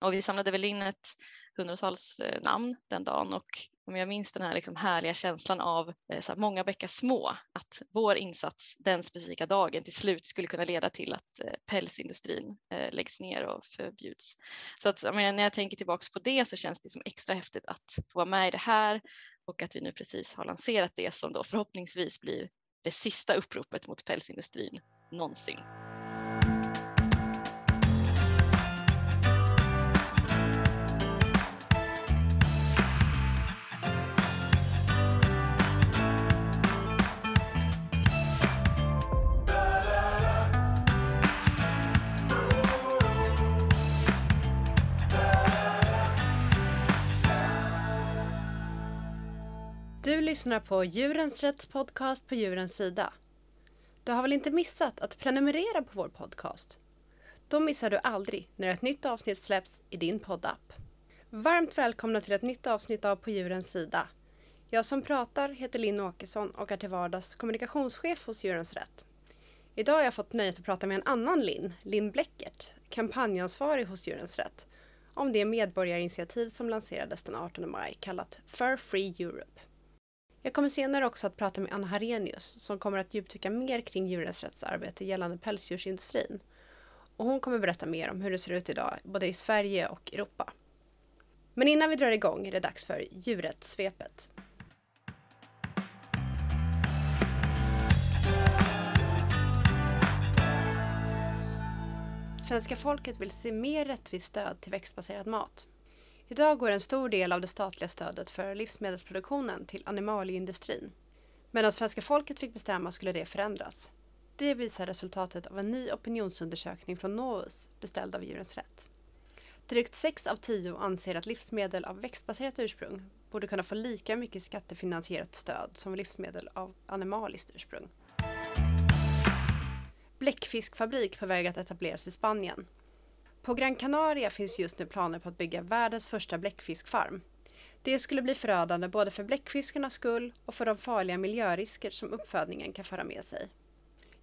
Och vi samlade väl in ett hundratals eh, namn den dagen och om jag minns den här liksom härliga känslan av eh, så här många bäckar små, att vår insats den specifika dagen till slut skulle kunna leda till att eh, pälsindustrin läggs ner och förbjuds. Så att, när jag tänker tillbaka på det så känns det som extra häftigt att få vara med i det här och att vi nu precis har lanserat det som då förhoppningsvis blir det sista uppropet mot pälsindustrin någonsin. Du lyssnar på Djurens Rätts podcast på Djurens Sida. Du har väl inte missat att prenumerera på vår podcast? Då missar du aldrig när ett nytt avsnitt släpps i din poddapp. Varmt välkomna till ett nytt avsnitt av På Djurens Sida. Jag som pratar heter Linn Åkesson och är till vardags kommunikationschef hos Djurens Rätt. Idag har jag fått nöjet att prata med en annan Linn, Linn Bleckert, kampanjansvarig hos Djurens Rätt, om det medborgarinitiativ som lanserades den 18 maj kallat Fur Free Europe. Jag kommer senare också att prata med Anna Harenius som kommer att djupdyka mer kring djurrättsarbete gällande pälsdjursindustrin. Och hon kommer berätta mer om hur det ser ut idag både i Sverige och Europa. Men innan vi drar igång är det dags för djurrättssvepet. Svenska folket vill se mer rättvist stöd till växtbaserad mat. Idag går en stor del av det statliga stödet för livsmedelsproduktionen till animalieindustrin. Men om svenska folket fick bestämma skulle det förändras. Det visar resultatet av en ny opinionsundersökning från Novus beställd av Djurens Rätt. Drygt 6 av 10 anser att livsmedel av växtbaserat ursprung borde kunna få lika mycket skattefinansierat stöd som livsmedel av animaliskt ursprung. Bläckfiskfabrik på väg att etableras i Spanien på Gran Canaria finns just nu planer på att bygga världens första bläckfiskfarm. Det skulle bli förödande både för bläckfiskarnas skull och för de farliga miljörisker som uppfödningen kan föra med sig.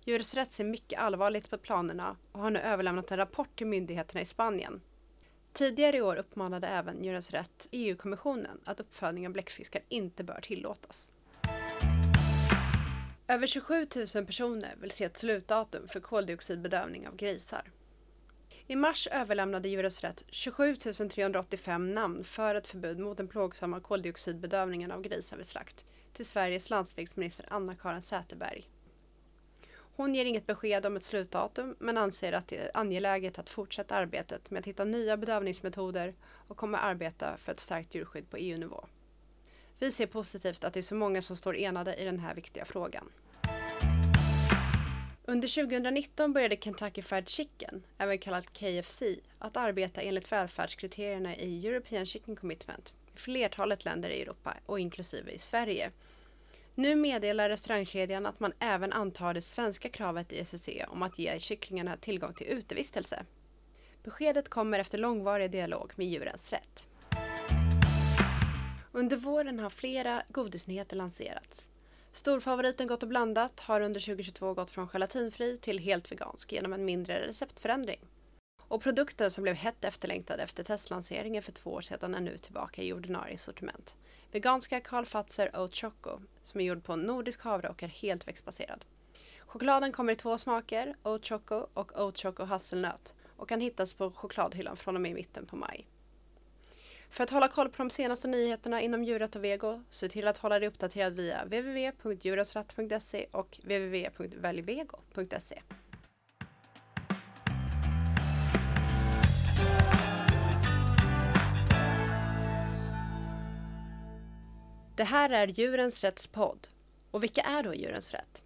Djurrätt ser mycket allvarligt på planerna och har nu överlämnat en rapport till myndigheterna i Spanien. Tidigare i år uppmanade även Djurens Rätt EU-kommissionen att uppfödning av bläckfiskar inte bör tillåtas. Över 27 000 personer vill se ett slutdatum för koldioxidbedövning av grisar. I mars överlämnade Djurens Rätt 27 385 namn för ett förbud mot den plågsamma koldioxidbedövningen av grisar vid slakt till Sveriges landsbygdsminister Anna-Karin Säterberg. Hon ger inget besked om ett slutdatum men anser att det är angeläget att fortsätta arbetet med att hitta nya bedövningsmetoder och kommer arbeta för ett starkt djurskydd på EU-nivå. Vi ser positivt att det är så många som står enade i den här viktiga frågan. Under 2019 började Kentucky Fried Chicken, även kallat KFC, att arbeta enligt välfärdskriterierna i European Chicken Commitment i flertalet länder i Europa och inklusive i Sverige. Nu meddelar restaurangkedjan att man även antar det svenska kravet i SSC om att ge kycklingarna tillgång till utevistelse. Beskedet kommer efter långvarig dialog med Djurens Rätt. Under våren har flera godisnyheter lanserats. Storfavoriten Gott och blandat har under 2022 gått från gelatinfri till helt vegansk genom en mindre receptförändring. Och produkten som blev hett efterlängtad efter testlanseringen för två år sedan är nu tillbaka i ordinarie sortiment. Veganska Karl Fatser Oat Choco som är gjord på nordisk havre och är helt växtbaserad. Chokladen kommer i två smaker, Oat Choco och Oat Choco hasselnöt och kan hittas på chokladhyllan från och med mitten på maj. För att hålla koll på de senaste nyheterna inom djurrätt och vego, se till att hålla dig uppdaterad via www.djurrättsrätt.se och www.väljvego.se. Det här är Djurens Rätts podd. Och vilka är då Djurens Rätt?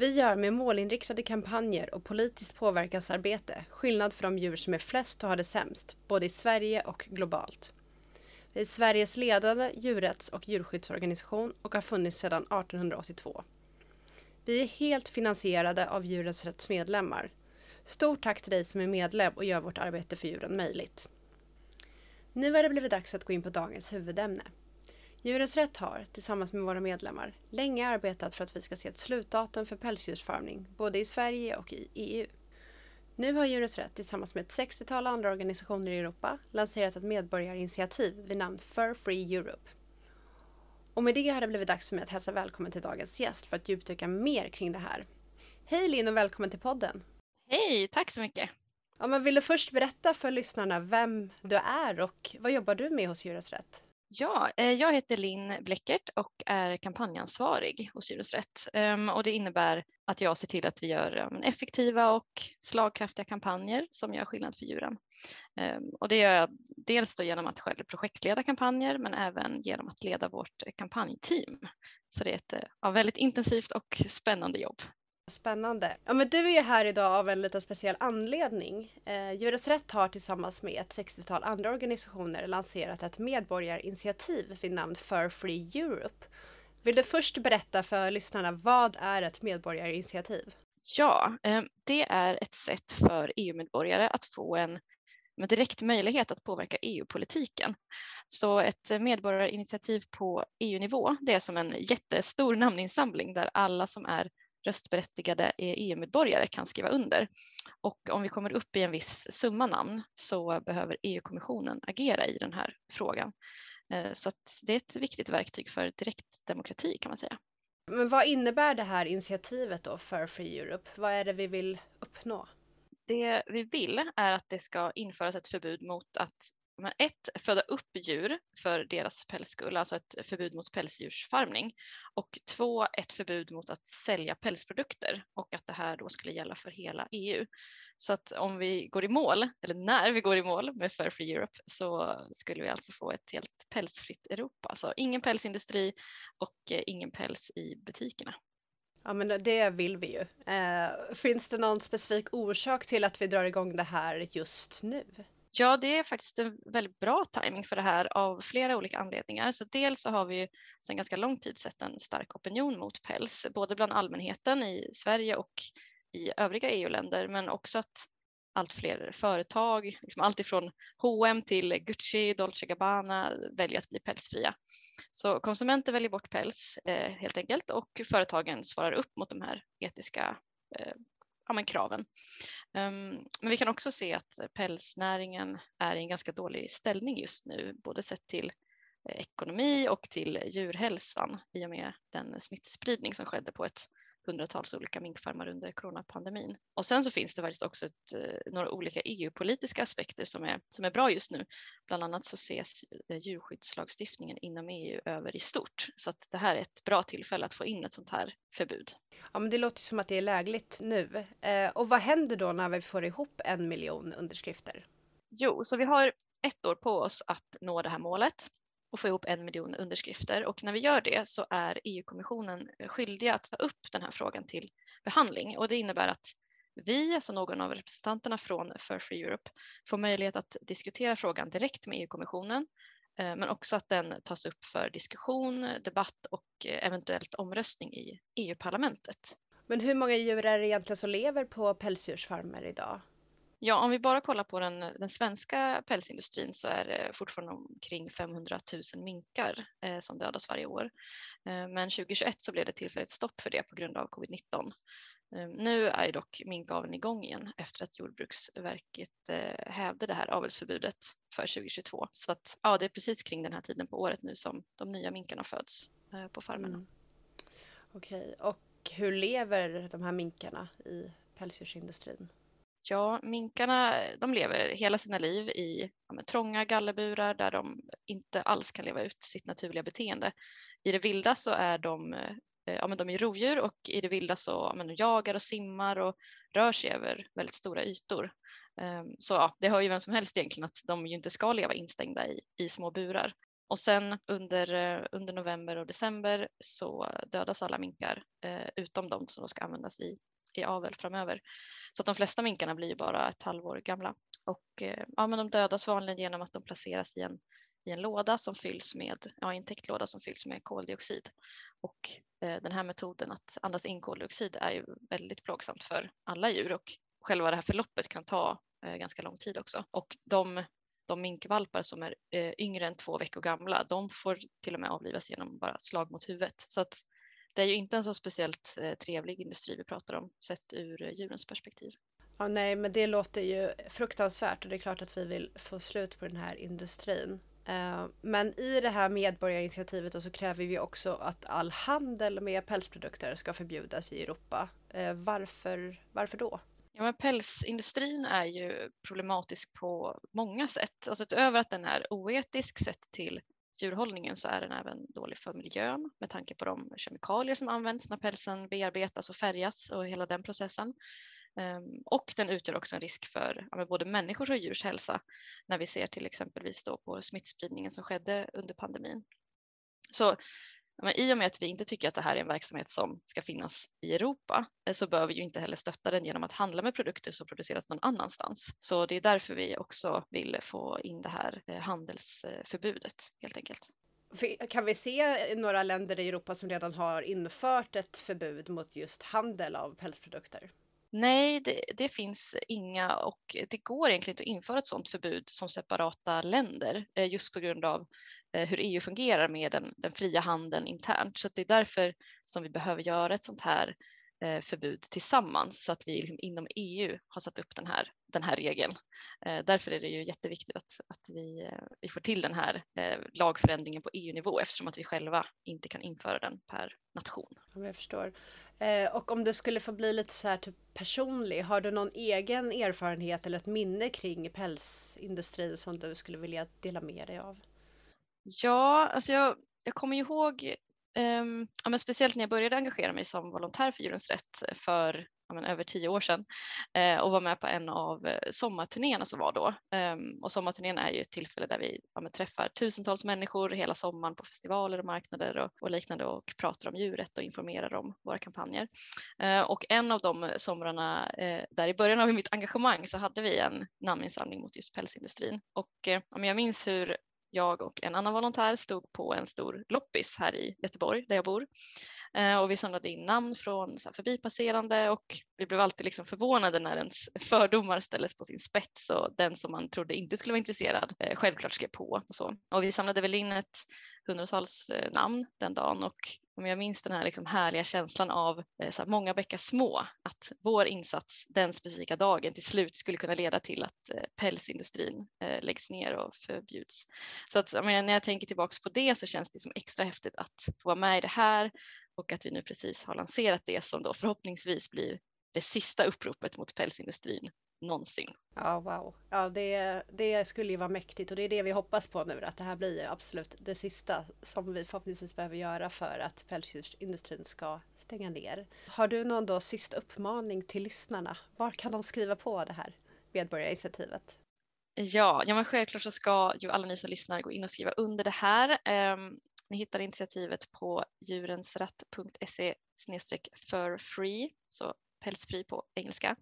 Vi gör med målinriktade kampanjer och politiskt påverkansarbete skillnad för de djur som är flest och har det sämst, både i Sverige och globalt. Vi är Sveriges ledande djurrätts och djurskyddsorganisation och har funnits sedan 1882. Vi är helt finansierade av Djurens Rätts medlemmar. Stort tack till dig som är medlem och gör vårt arbete för djuren möjligt. Nu har det blivit dags att gå in på dagens huvudämne. Djurens Rätt har, tillsammans med våra medlemmar, länge arbetat för att vi ska se ett slutdatum för pälsdjursfarmning, både i Sverige och i EU. Nu har Djurens Rätt tillsammans med ett 60-tal andra organisationer i Europa lanserat ett medborgarinitiativ vid namn Fur Free Europe. Och med det har det blivit dags för mig att hälsa välkommen till dagens gäst för att djupdyka mer kring det här. Hej Linn och välkommen till podden! Hej, tack så mycket! Ja, men vill du först berätta för lyssnarna vem du är och vad jobbar du med hos Djurens Rätt? Ja, eh, jag heter Linn Bleckert och är kampanjansvarig hos Djurens Rätt. Ehm, och det innebär att jag ser till att vi gör effektiva och slagkraftiga kampanjer som gör skillnad för djuren. Ehm, och det gör jag dels då genom att själv projektleda kampanjer men även genom att leda vårt kampanjteam. Så det är ett eh, ja, väldigt intensivt och spännande jobb. Spännande. Ja, men du är ju här idag av en lite speciell anledning. Eh, Djurens Rätt har tillsammans med ett 60-tal andra organisationer lanserat ett medborgarinitiativ vid namn Fur Free Europe. Vill du först berätta för lyssnarna vad är ett medborgarinitiativ? Ja, eh, det är ett sätt för EU-medborgare att få en med direkt möjlighet att påverka EU-politiken. Så ett medborgarinitiativ på EU-nivå, det är som en jättestor namninsamling där alla som är röstberättigade EU-medborgare kan skriva under. Och om vi kommer upp i en viss summa namn så behöver EU-kommissionen agera i den här frågan. Eh, så det är ett viktigt verktyg för direktdemokrati kan man säga. Men vad innebär det här initiativet då för Free Europe? Vad är det vi vill uppnå? Det vi vill är att det ska införas ett förbud mot att ett, föda upp djur för deras päls skull, alltså ett förbud mot pälsdjursfarmning. Och två, ett förbud mot att sälja pälsprodukter och att det här då skulle gälla för hela EU. Så att om vi går i mål, eller när vi går i mål med Sverige Free Europe så skulle vi alltså få ett helt pälsfritt Europa. Alltså ingen pälsindustri och eh, ingen päls i butikerna. Ja men det vill vi ju. Eh, finns det någon specifik orsak till att vi drar igång det här just nu? Ja, det är faktiskt en väldigt bra timing för det här av flera olika anledningar. Så dels så har vi sedan ganska lång tid sett en stark opinion mot päls, både bland allmänheten i Sverige och i övriga EU-länder, men också att allt fler företag, liksom allt ifrån H&M till Gucci, Dolce Gabbana väljer att bli pälsfria. Så konsumenter väljer bort päls eh, helt enkelt och företagen svarar upp mot de här etiska eh, ja, men kraven. Um, men vi kan också se att pälsnäringen är i en ganska dålig ställning just nu, både sett till eh, ekonomi och till djurhälsan i och med den smittspridning som skedde på ett hundratals olika minkfarmar under coronapandemin. Och sen så finns det faktiskt också ett, eh, några olika EU-politiska aspekter som är, som är bra just nu. Bland annat så ses eh, djurskyddslagstiftningen inom EU över i stort så att det här är ett bra tillfälle att få in ett sånt här förbud. Ja, men det låter som att det är lägligt nu. Eh, och vad händer då när vi får ihop en miljon underskrifter? Jo, så vi har ett år på oss att nå det här målet och få ihop en miljon underskrifter. Och när vi gör det så är EU-kommissionen skyldiga att ta upp den här frågan till behandling. Och det innebär att vi, alltså någon av representanterna från For Free Europe, får möjlighet att diskutera frågan direkt med EU-kommissionen, eh, men också att den tas upp för diskussion, debatt och eh, eventuellt omröstning i EU-parlamentet. Men hur många djur är det egentligen som lever på pälsdjursfarmer idag? Ja, om vi bara kollar på den, den svenska pälsindustrin så är det fortfarande omkring 500 000 minkar eh, som dödas varje år. Eh, men 2021 så blev det tillfälligt stopp för det på grund av covid-19. Eh, nu är dock minkaveln igång igen efter att Jordbruksverket eh, hävde det här avelsförbudet för 2022. Så att, ja, det är precis kring den här tiden på året nu som de nya minkarna föds eh, på farmerna. Mm. Okej, och hur lever de här minkarna i pälsdjursindustrin? Ja, minkarna de lever hela sina liv i ja, trånga gallerburar där de inte alls kan leva ut sitt naturliga beteende. I det vilda så är de, eh, ja, men de är rovdjur och i det vilda så ja, men de jagar och simmar och rör sig över väldigt stora ytor. Ehm, så ja, det hör ju vem som helst egentligen att de ju inte ska leva instängda i, i små burar. Och sen under, eh, under november och december så dödas alla minkar eh, utom de som ska användas i, i avel framöver. Så att de flesta minkarna blir bara ett halvår gamla och eh, ja, men de dödas vanligen genom att de placeras i en, i en låda som fylls med, ja, en täcklåda som fylls med koldioxid. Och eh, den här metoden att andas in koldioxid är ju väldigt plågsamt för alla djur och själva det här förloppet kan ta eh, ganska lång tid också. Och de, de minkvalpar som är eh, yngre än två veckor gamla, de får till och med avlivas genom bara slag mot huvudet. Så att det är ju inte en så speciellt eh, trevlig industri vi pratar om sett ur djurens perspektiv. Ja, nej, men det låter ju fruktansvärt och det är klart att vi vill få slut på den här industrin. Eh, men i det här medborgarinitiativet så kräver vi också att all handel med pälsprodukter ska förbjudas i Europa. Eh, varför, varför då? Ja, men pälsindustrin är ju problematisk på många sätt. Alltså utöver att den är oetisk sett till djurhållningen så är den även dålig för miljön med tanke på de kemikalier som används när pälsen bearbetas och färgas och hela den processen. Ehm, och den utgör också en risk för ja, både människors och djurs hälsa när vi ser till exempelvis då på smittspridningen som skedde under pandemin. Så men I och med att vi inte tycker att det här är en verksamhet som ska finnas i Europa eh, så bör vi ju inte heller stötta den genom att handla med produkter som produceras någon annanstans. Så det är därför vi också vill få in det här eh, handelsförbudet helt enkelt. Kan vi se några länder i Europa som redan har infört ett förbud mot just handel av pälsprodukter? Nej, det, det, finns inga och det går egentligen inte att införa ett sådant förbud som separata länder eh, just på grund av Eh, hur EU fungerar med den, den fria handeln internt. Så det är därför som vi behöver göra ett sådant här eh, förbud tillsammans så att vi liksom inom EU har satt upp den här, den här regeln. Eh, därför är det ju jätteviktigt att, att vi, vi får till den här lagförändringen på EU-nivå eftersom att vi själva inte kan införa den per nation. Jag förstår. Och om du skulle få bli lite så här typ personlig, har du någon egen erfarenhet eller ett minne kring pälsindustrin som du skulle vilja dela med dig av? Ja, alltså jag, jag kommer ihåg, um, ja, men speciellt när jag började engagera mig som volontär för Djurens Rätt för men, över tio år sedan eh, och var med på en av eh, sommarturnéerna som var då. Um, och sommarturnén är ju ett tillfälle där vi ja, men, träffar tusentals människor hela sommaren på festivaler och marknader och, och liknande och pratar om djuret och informerar om våra kampanjer. Uh, och en av de somrarna uh, där i början av mitt engagemang så hade vi en namninsamling mot just pälsindustrin och uh, jag minns hur jag och en annan volontär stod på en stor loppis här i Göteborg där jag bor eh, och vi samlade in namn från så här, förbipasserande och vi blev alltid liksom förvånade när ens fördomar ställdes på sin spets och den som man trodde inte skulle vara intresserad eh, självklart skrev på och så. Och vi samlade väl in ett hundratals eh, namn den dagen och om jag minns den här liksom härliga känslan av eh, så här, många bäckar små, att vår insats den specifika dagen till slut skulle kunna leda till att eh, pälsindustrin eh, läggs ner och förbjuds. Så att men, när jag tänker tillbaks på det så känns det som extra häftigt att få vara med i det här och att vi nu precis har lanserat det som då förhoppningsvis blir det sista uppropet mot pälsindustrin någonsin. Ja, wow. Ja, det, det skulle ju vara mäktigt och det är det vi hoppas på nu, att det här blir absolut det sista som vi förhoppningsvis behöver göra för att pälsindustrin ska stänga ner. Har du någon då sista uppmaning till lyssnarna? Var kan de skriva på det här medborgarinitiativet? Ja, ja men självklart så ska ju alla ni som lyssnar gå in och skriva under det här. Um, ni hittar initiativet på djurensratt.se för free, så pälsfri på engelska.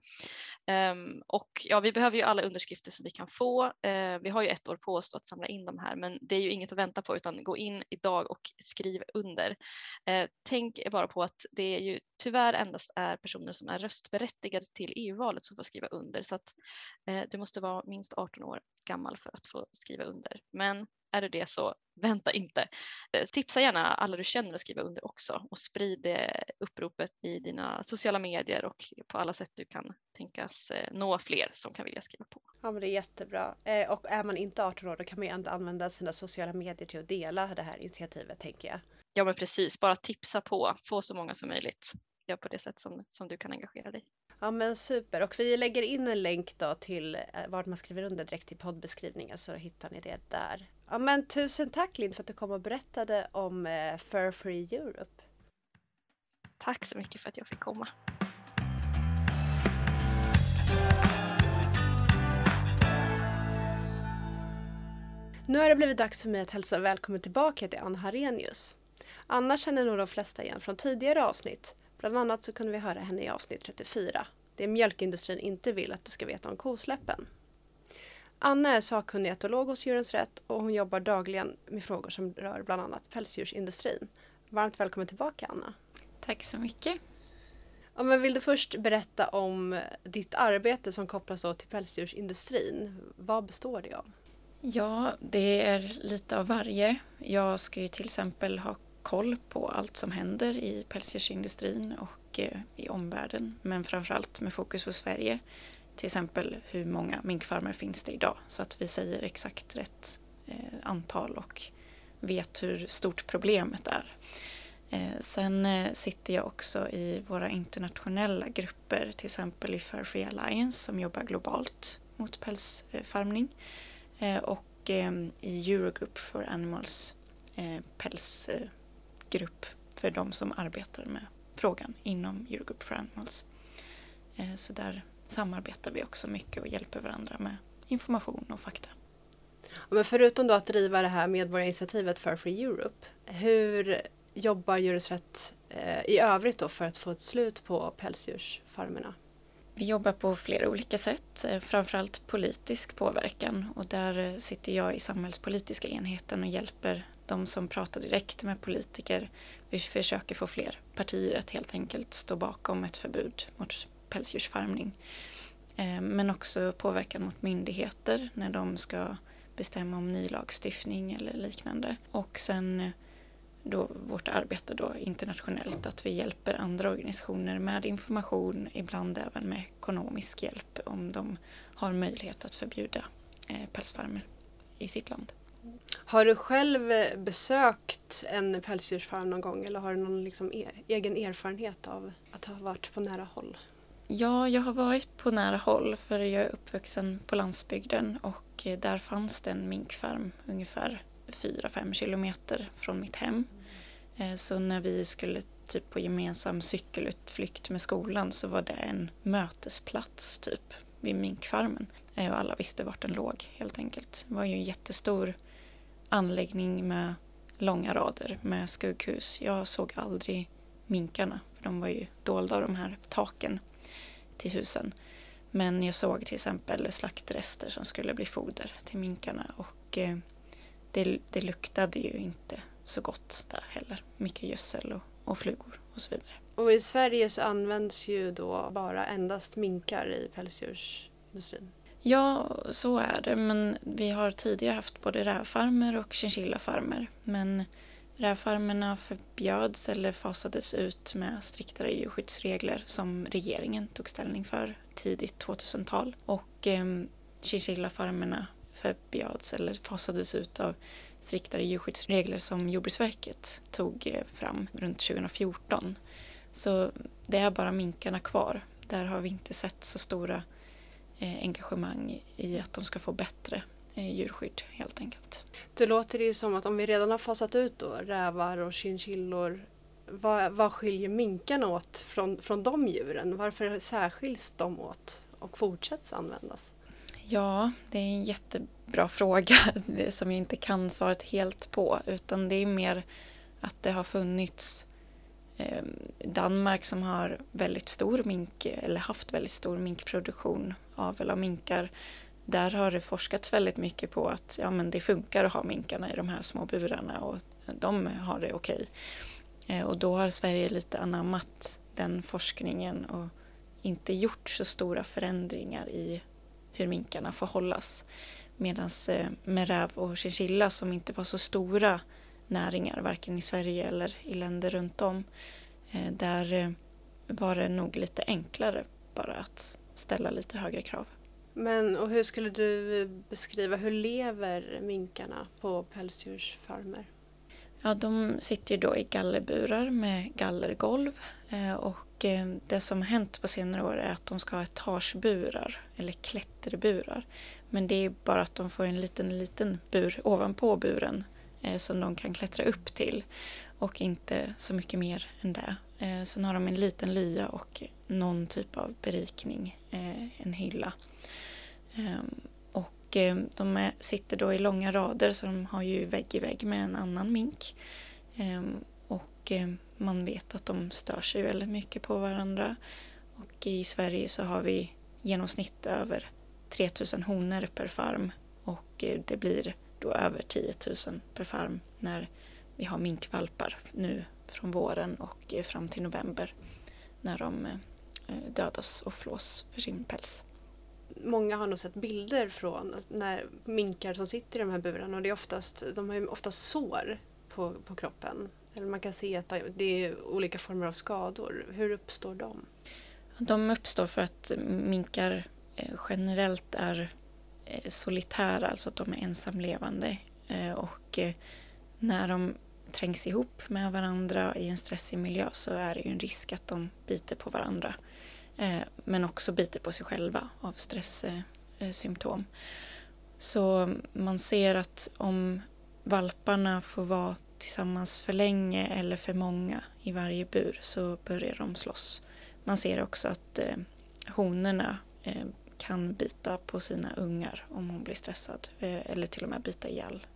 Um, och ja, vi behöver ju alla underskrifter som vi kan få. Uh, vi har ju ett år på oss att samla in de här, men det är ju inget att vänta på utan gå in idag och skriv under. Uh, tänk bara på att det är ju tyvärr endast är personer som är röstberättigade till EU-valet som får skriva under så att uh, du måste vara minst 18 år gammal för att få skriva under. Men är du det så vänta inte. Eh, tipsa gärna alla du känner att skriva under också och sprid uppropet i dina sociala medier och på alla sätt du kan tänkas eh, nå fler som kan vilja skriva på. Ja men det är jättebra. Eh, och är man inte 18 år då kan man ju ändå använda sina sociala medier till att dela det här initiativet tänker jag. Ja men precis, bara tipsa på, få så många som möjligt. Gör på det sätt som, som du kan engagera dig. Ja men super och vi lägger in en länk då till vart man skriver under direkt i poddbeskrivningen så hittar ni det där. Ja, men tusen tack Linn för att du kom och berättade om eh, Fur Free Europe. Tack så mycket för att jag fick komma. Nu har det blivit dags för mig att hälsa välkommen tillbaka till Anna Harenius. Anna känner nog de flesta igen från tidigare avsnitt. Bland annat så kunde vi höra henne i avsnitt 34. Det mjölkindustrin inte vill att du ska veta om kosläppen. Anna är sakkunnig etolog hos Djurens Rätt och hon jobbar dagligen med frågor som rör bland annat pälsdjursindustrin. Varmt välkommen tillbaka Anna. Tack så mycket. Ja, men vill du först berätta om ditt arbete som kopplas till pälsdjursindustrin? Vad består det av? Ja, det är lite av varje. Jag ska ju till exempel ha koll på allt som händer i pälsdjursindustrin och eh, i omvärlden, men framförallt med fokus på Sverige. till exempel hur många minkfarmer finns det idag så att vi säger exakt rätt eh, antal och vet hur stort problemet är. Eh, sen sitter jag också i våra internationella grupper, till exempel i Fair Free Alliance som jobbar globalt mot pälsfarmning och i Eurogroup for Animals eh, pälsgrupp för de som arbetar med frågan inom Eurogroup for Animals. Så där samarbetar vi också mycket och hjälper varandra med information och fakta. Men förutom då att driva det här medborgarinitiativet för Free Europe, hur jobbar Djurrätt eh, i övrigt då för att få ett slut på pälsdjursfarmerna? Vi jobbar på flera olika sätt, eh, framförallt politisk påverkan och där eh, sitter jag i samhällspolitiska enheten och hjälper de som pratar direkt med politiker. Vi försöker få fler partier att helt enkelt stå bakom ett förbud mot pälsdjursfarmning. Eh, men också påverkan mot myndigheter när de ska bestämma om ny lagstiftning eller liknande. Och sen eh, då vårt arbete då internationellt, att vi hjälper andra organisationer med information, ibland även med ekonomisk hjälp om de har möjlighet att förbjuda eh, pälsfarmer i sitt land. Har du själv eh, besökt en pälsdjursfarm någon gång eller har du någon liksom e-, egen erfarenhet av att ha varit på nära håll? Ja, jag har varit på nära håll för jag är uppvuxen på landsbygden och eh, där fanns det en minkfarm ungefär 4-5 kilometer från mitt hem. Eh, så när vi skulle typ på gemensam cykelutflykt med skolan så var det en mötesplats typ vid minkfarmen. Och alla visste vart den låg helt enkelt. Det var ju en jättestor anläggning med långa rader med skugghus. Jag såg aldrig minkarna för de var ju dolda av de här taken till husen. Men jag såg till exempel slaktrester som skulle bli foder till minkarna och eh, det, det luktade ju inte så gott där heller. Mycket gödsel och, och flugor och så vidare. Och i Sverige så används ju då bara endast minkar i pälsdjursindustrin? Ja, så är det. Men vi har tidigare haft både rävfarmer och chinchillafarmer. Men rävfarmerna förbjöds eller fasades ut med striktare djurskyddsregler som regeringen tog ställning för tidigt 2000-tal. Och eh, chinchillafarmerna förbjöds eller fasades ut av striktare djurskyddsregler som Jordbruksverket tog eh, fram runt 2014. Så det är bara minkarna kvar. Där har vi inte sett så stora engagemang i att de ska få bättre eh, djurskydd helt enkelt. Det låter ju som att om vi redan har fasat ut då rävar och chinchillor vad, vad skiljer minkarna åt från, från de djuren? Varför särskiljs de åt och fortsätts användas? Ja, det är en jättebra fråga som jag inte kan svaret helt på utan det är mer att det har funnits eh, Danmark som har väldigt stor mink eller haft väldigt stor minkproduktion, avel av minkar. Där har det forskats väldigt mycket på att ja, men det funkar att ha minkarna i de här små burarna och de har det okej. Okay. Och då har Sverige lite anammat den forskningen och inte gjort så stora förändringar i hur minkarna får hållas. Medan eh, med räv och chinchilla som inte var så stora näringar, varken i Sverige eller i länder runt om, eh, där var det nog lite enklare bara att ställa lite högre krav. Men och hur skulle du beskriva, hur lever minkarna på pälsdjursfarmer? Ja, de sitter då i gallerburar med gallergolv och och eh, det som har hänt på senare år är att de ska ha etageburar eller klätterburar. Men det är bara att de får en liten, liten bur ovanpå buren eh, som de kan klättra upp till och inte så mycket mer än det. Eh, sen har de en liten lya och någon typ av berikning, eh, en hylla. Ehm, och ehm, de är, sitter då i långa rader så de har ju vägg i vägg med en annan mink. Ehm, och man vet att de stör sig väldigt mycket på varandra. Och i Sverige så har vi genomsnitt över 3000 honor per farm och eh, det blir då över 10 000 per farm när vi har minkvalpar nu från våren och eh, fram till november när de dödas och flås för sin päls. Många har nog sett bilder från när minkar som sitter i de här burarna och det är oftast, de har oftast sår på, på kroppen. Eller man kan se att det är olika former av skador. Hur uppstår de? De uppstår för att minkar eh, generellt är eh, solitära, alltså att de är ensamlevande. Eh, och eh, när de trängs ihop med varandra i en stressig miljö så är det ju en risk att de biter på varandra. Eh, men också biter på sig själva av stresssymptom. Så man ser att om valparna får vara tillsammans för länge eller för många i varje bur så börjar de slåss. Man ser också att eh, honorna eh, kan bita på sina ungar om hon blir stressad eh, eller till och med bita ihjäl.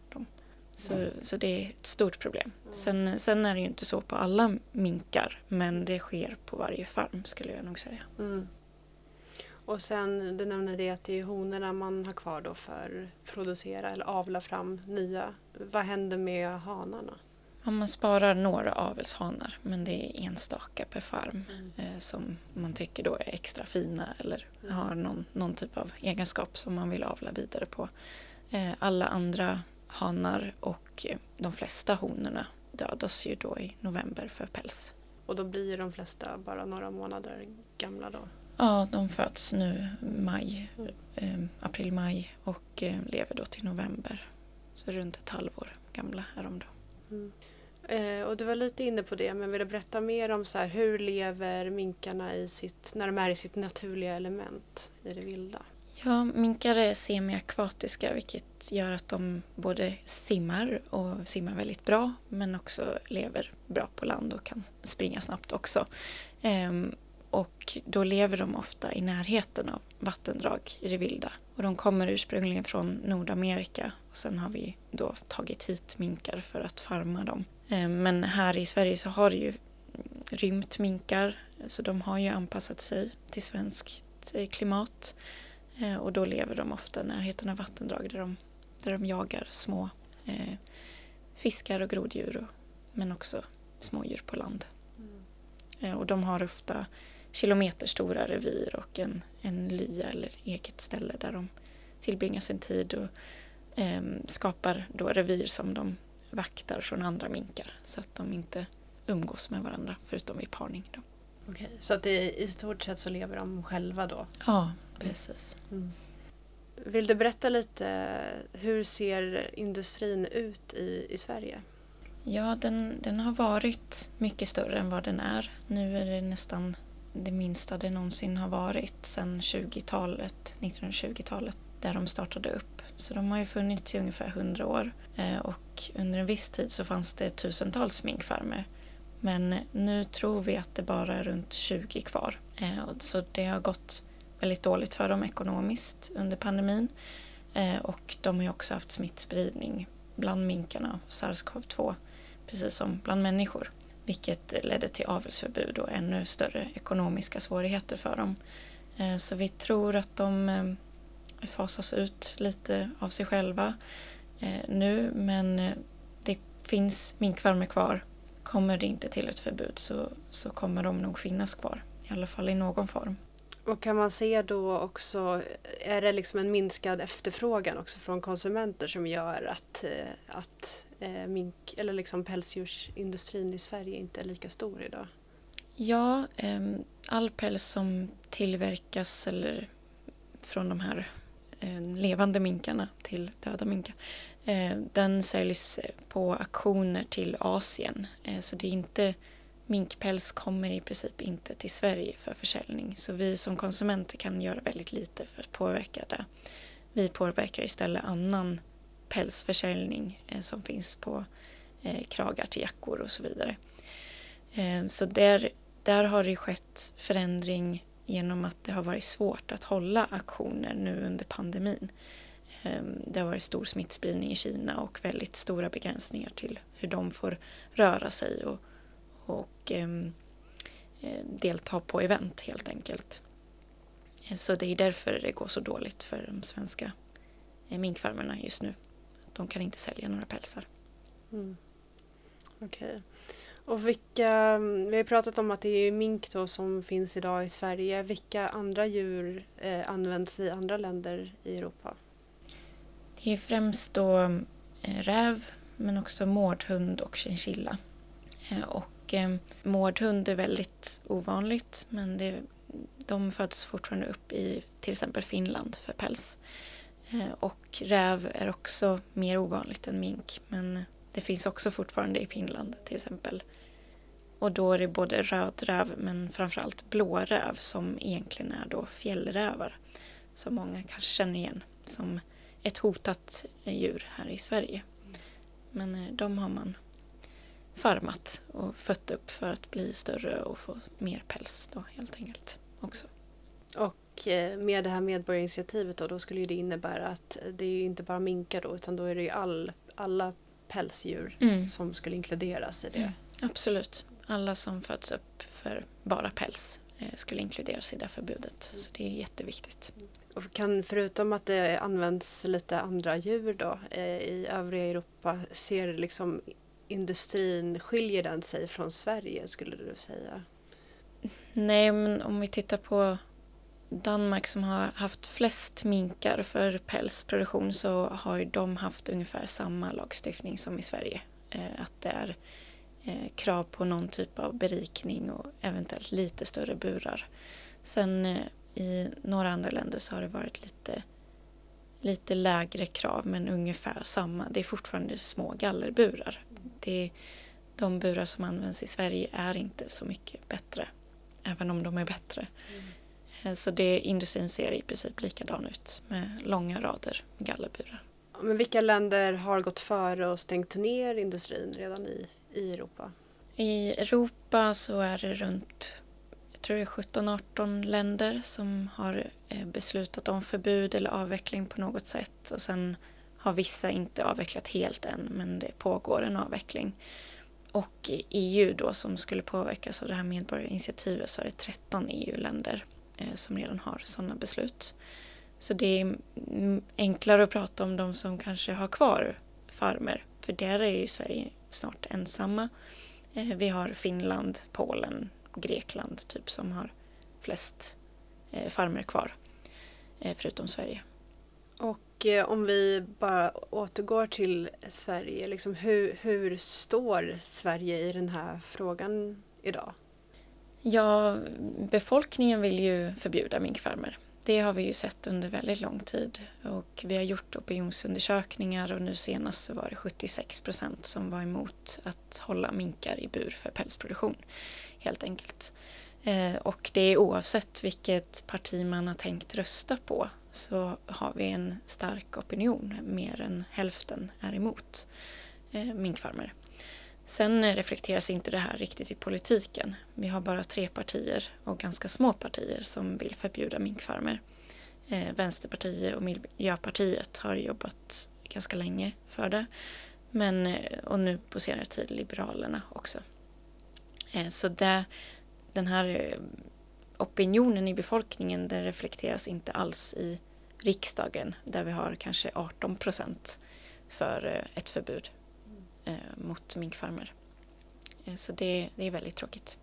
Så, mm. så det är ett stort problem. Sen, sen är det ju inte så på alla minkar men det sker på varje farm skulle jag nog säga. Mm. Och sen, du nämnde det att det är honorna man har kvar då för att producera eller avla fram nya. Vad händer med hanarna? Ja, man sparar några avelshanar men det är enstaka per farm mm. eh, som man tycker då är extra fina eller mm. har någon, någon typ av egenskap som man vill avla vidare på. Eh, alla andra hanar och de flesta honorna dödas ju då i november för päls. Och då blir de flesta bara några månader gamla då? Ja, de föds nu maj, eh, april-maj och eh, lever då till november. Så runt ett halvår gamla är de då. Mm. Eh, och du var lite inne på det, men vill du berätta mer om så här, hur lever minkarna i sitt, när de är i sitt naturliga element i det vilda? Ja, minkar är semiakvatiska vilket gör att de både simmar och simmar väldigt bra men också lever bra på land och kan springa snabbt också. Ehm, och då lever de ofta i närheten av vattendrag i det vilda. Och de kommer ursprungligen från Nordamerika och sen har vi då tagit hit minkar för att farma dem. Ehm, men här i Sverige så har det ju rymt minkar så de har ju anpassat sig till svenskt eh, klimat. Ehm, och då lever de ofta i närheten av vattendrag där de, där de jagar små eh, fiskar och groddjur och, men också smådjur på land. Mm. Ehm, och de har ofta kilometerstora revir och en, en lya eller eget ställe där de tillbringar sin tid och eh, skapar då revir som de vaktar från andra minkar så att de inte umgås med varandra förutom vid parning. Då. Okej, så att det, i stort sett så lever de själva då? Ja, precis. Mm. Vill du berätta lite, hur ser industrin ut i, i Sverige? Ja, den, den har varit mycket större än vad den är. Nu är det nästan det minsta det någonsin har varit sedan 20-talet, 1920-talet, där de startade upp. Så de har ju funnits i ungefär 100 år eh, och under en viss tid så fanns det tusentals minkfarmer. Men nu tror vi att det bara är runt 20 kvar. Eh, så det har gått väldigt dåligt för dem ekonomiskt under pandemin. Eh, och de har ju också haft smittspridning bland minkarna, sars-cov-2, precis som bland människor vilket ledde till avelsförbud och ännu större ekonomiska svårigheter för dem. Eh, så vi tror att de eh, fasas ut lite av sig själva nu men det finns minkfarmer kvar. Kommer det inte till ett förbud så, så kommer de nog finnas kvar, i alla fall i någon form. Och kan man se då också, är det liksom en minskad efterfrågan också från konsumenter som gör att, eh, att eh, mink, eller liksom pälsdjursindustrin i Sverige inte är lika stor idag? Ja, ehm, all päls som tillverkas eller från de här ehm, levande minkarna till döda minkar eh, den säljs på auktioner till Asien. Så det är inte minkpäls kommer i princip inte till Sverige för försäljning. Så vi som konsumenter kan göra väldigt lite för att påverka det. Vi påverkar istället annan pälsförsäljning eh, som finns på eh, kragar till jackor och så vidare. Eh, så där, där har det skett förändring genom att det har varit svårt att hålla aktioner nu under pandemin. Eh, det har varit stor smittspridning i Kina och väldigt stora begränsningar till hur de får röra sig och, och um, delta på event helt enkelt. Så det är därför det går så dåligt för de svenska minkfarmerna just nu de kan inte sälja några pälsar. Mm. Okej. Okay. Och vilka, vi har pratat om att det är mink då som finns idag i Sverige. Vilka andra djur eh, används i andra länder i Europa? Det är främst då eh, räv men också mårdhund och chinchilla. Eh, och eh, mårdhund är väldigt ovanligt men det, de föds fortfarande upp i till exempel Finland för päls. Eh, och räv är också mer ovanligt än mink men det finns också fortfarande i Finland till exempel. Och då är det både röd räv men framförallt blå räv som egentligen är då fjällrävar. Som många kanske känner igen som ett hotat djur här i Sverige. Men eh, de har man farmat och fött upp för att bli större och få mer päls då helt enkelt också. Och eh, med det här medborgarinitiativet då, då skulle det innebära att det är inte bara minkar då utan då är det ju all, alla pälsdjur mm. som skulle inkluderas i det. Mm, absolut. Alla som föds upp för bara päls eh, skulle inkluderas i det förbudet. Så det är jätteviktigt. Och kan, förutom att det används lite andra djur då eh, i övriga Europa, ser liksom industrin, skiljer den sig från Sverige skulle du säga? Nej, men om vi tittar på Danmark som har haft flest minkar för pälsproduktion så har ju de haft ungefär samma lagstiftning som i Sverige. Eh, att det är eh, krav på någon typ av berikning och eventuellt lite större burar. Sen eh, i några andra länder så har det varit lite, lite lägre krav men ungefär samma. Det är fortfarande små gallerburar. Det, de burar som används i Sverige är inte så mycket bättre, även om de är bättre. Mm. Så det, industrin ser i princip likadan ut med långa rader gallerburar. Men vilka länder har gått före och stängt ner industrin redan i, i Europa? I Europa så är det runt jag tror det är 17-18 länder som har eh, beslutat om förbud eller avveckling på något sätt och sen har vissa inte avvecklat helt än men det pågår en avveckling. Och EU då som skulle påverkas av det här medborgarinitiativet så är det 13 EU-länder eh, som redan har sådana beslut. Så det är enklare att prata om de som kanske har kvar farmer för där är ju Sverige snart ensamma. Eh, vi har Finland, Polen, Grekland typ som har flest eh, farmer kvar förutom Sverige. Och och om vi bara återgår till Sverige, liksom hur, hur står Sverige i den här frågan idag? Ja, befolkningen vill ju förbjuda minkfarmer. Det har vi ju sett under väldigt lång tid och vi har gjort opinionsundersökningar och nu senast så var det 76 procent som var emot att hålla minkar i bur för pälsproduktion helt enkelt. Eh, och det är oavsett vilket parti man har tänkt rösta på så har vi en stark opinion. Mer än hälften är emot eh, minkfarmer. Sen reflekteras inte det här riktigt i politiken. Vi har bara tre partier och ganska små partier som vill förbjuda minkfarmer. Eh, Vänsterpartiet och Miljöpartiet har jobbat ganska länge för det. Men, eh, och nu på senare tid Liberalerna också. Eh, så det, den här eh, opinionen i befolkningen den reflekteras inte alls i riksdagen där vi har kanske 18 procent för eh, ett förbud eh, mot minkfarmer. Eh, så det, det är väldigt tråkigt.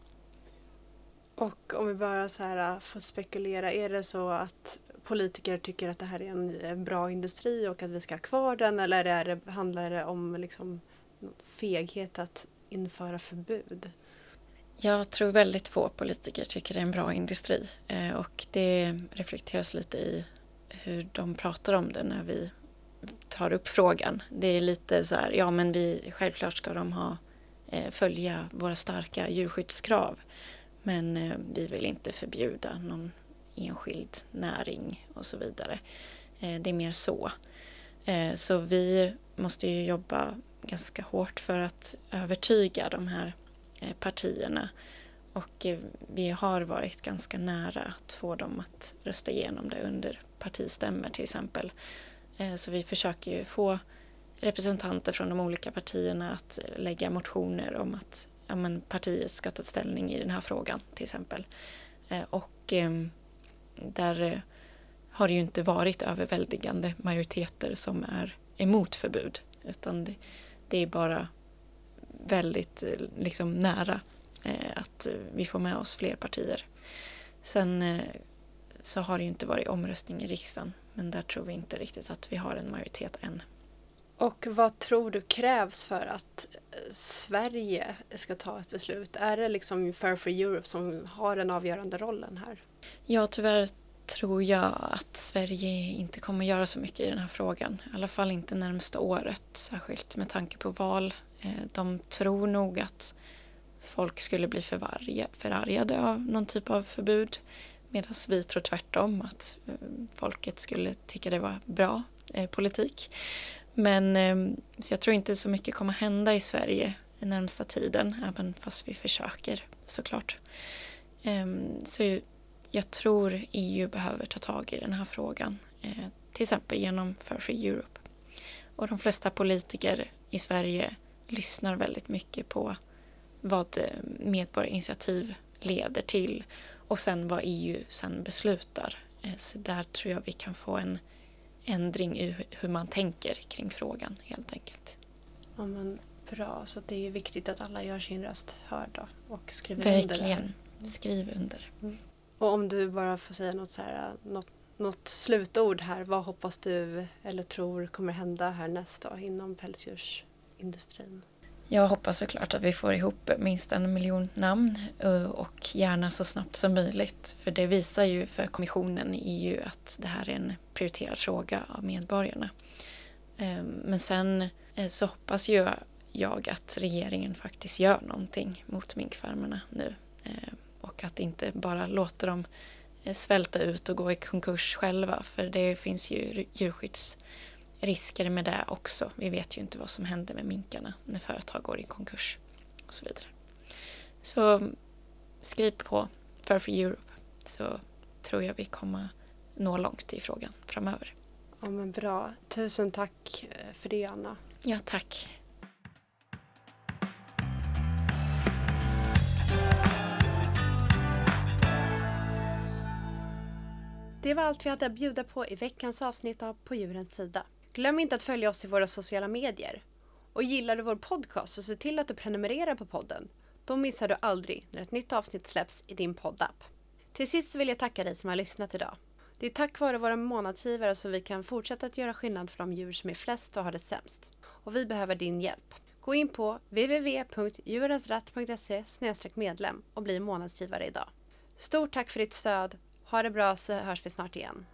Och om vi bara så här får spekulera, är det så att politiker tycker att det här är en, en bra industri och att vi ska ha kvar den eller är det, handlar det om liksom feghet att införa förbud? Jag tror väldigt få politiker tycker det är en bra industri eh, och det reflekteras lite i hur de pratar om det när vi tar upp frågan. Det är lite så här, ja men vi, självklart ska de ha, eh, följa våra starka djurskyddskrav men eh, vi vill inte förbjuda någon enskild näring och så vidare. Det är mer så. Så vi måste ju jobba ganska hårt för att övertyga de här Eh, partierna. Och eh, vi har varit ganska nära att få dem att rösta igenom det under partistämmer till exempel. Eh, så vi försöker ju få representanter från de olika partierna att lägga motioner om att ja, men partiet ska ta ställning i den här frågan till exempel. Och ehm, där har det ju inte varit överväldigande majoriteter som är emot förbud utan det, det är bara väldigt eh, liksom, nära eh, att vi får med oss fler partier. Sen eh, så har det ju inte varit omröstning i riksdagen men där tror vi inte riktigt att vi har en majoritet än. Och vad tror du krävs för att Sverige ska ta ett beslut? Är det liksom Fair for Europe som har den avgörande rollen här? Ja, tyvärr tror jag att Sverige inte kommer göra så mycket i den här frågan. I alla fall inte närmsta året, särskilt med tanke på val. Eh, de tror nog att folk skulle bli förargade av någon typ av förbud medan vi tror tvärtom att eh, folket skulle tycka det var bra eh, politik. Men ehm, så jag tror inte så mycket kommer hända i Sverige den närmsta tiden, även fast vi försöker såklart. Ehm, så jag tror EU behöver ta tag i den här frågan, eh, till exempel genom Fair Free Europe. Och de flesta politiker i Sverige lyssnar väldigt mycket på vad eh, medborgarinitiativ leder till och sen vad EU sen beslutar. Eh, så där tror jag vi kan få en ändring i hur man tänker kring frågan helt enkelt. Ja, men bra, så det är viktigt att alla gör sin röst hörd och skriver Verkligen. under. Verkligen, skriv under. Mm. Och om du bara får säga något, så här, något, något slutord här. Vad hoppas du eller tror kommer hända härnäst då inom industrin? Jag hoppas såklart att vi får ihop minst en miljon namn eh, och gärna så snabbt som möjligt. För det visar ju för kommissionen i EU att det här är en prioriterad fråga av medborgarna. Ehm, men sen eh, så hoppas ju jag att regeringen faktiskt gör någonting mot minkfarmerna nu. Ehm, och att inte bara låta dem eh, svälta ut och gå i konkurs själva för det finns ju djurskyddsrisker med det också. Vi vet ju inte vad som händer med minkarna när företag går i konkurs och så vidare. Så skriv på Fur for Europe så tror jag vi kommer nå långt i frågan framöver. Ja men bra. Tusen tack eh, för det Anna. Ja tack. Det var allt vi hade att bjuda på i veckans avsnitt av På djurens sida. Glöm inte att följa oss i våra sociala medier. Och gillar du vår podcast så se till att du prenumererar på podden. Då missar du aldrig när ett nytt avsnitt släpps i din poddapp. Till sist vill jag tacka dig som har lyssnat idag. Det är tack vare våra månadsgivare som vi kan fortsätta att göra skillnad för de djur som är flest och har det sämst. Och vi behöver din hjälp. Gå in på www.djurensrätt.se medlem och bli månadsgivare idag. Stort tack för ditt stöd ha det bra så hörs vi snart igen.